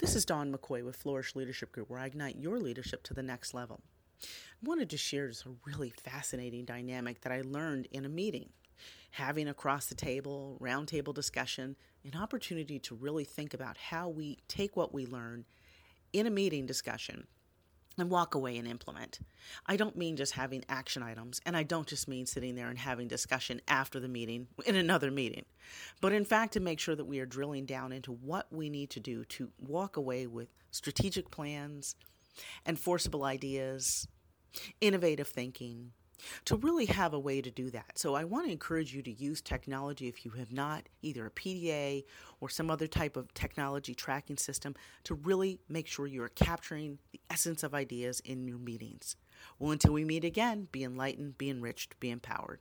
This is Dawn McCoy with Flourish Leadership Group, where I ignite your leadership to the next level. I wanted to share just a really fascinating dynamic that I learned in a meeting. Having across the table, roundtable discussion, an opportunity to really think about how we take what we learn in a meeting discussion and walk away and implement. I don't mean just having action items, and I don't just mean sitting there and having discussion after the meeting in another meeting, but in fact to make sure that we are drilling down into what we need to do to walk away with strategic plans, enforceable ideas, innovative thinking, to really have a way to do that. So I want to encourage you to use technology if you have not, either a PDA or some other type of technology tracking system, to really make sure you are capturing the essence of ideas in your meetings. Well, until we meet again, be enlightened, be enriched, be empowered.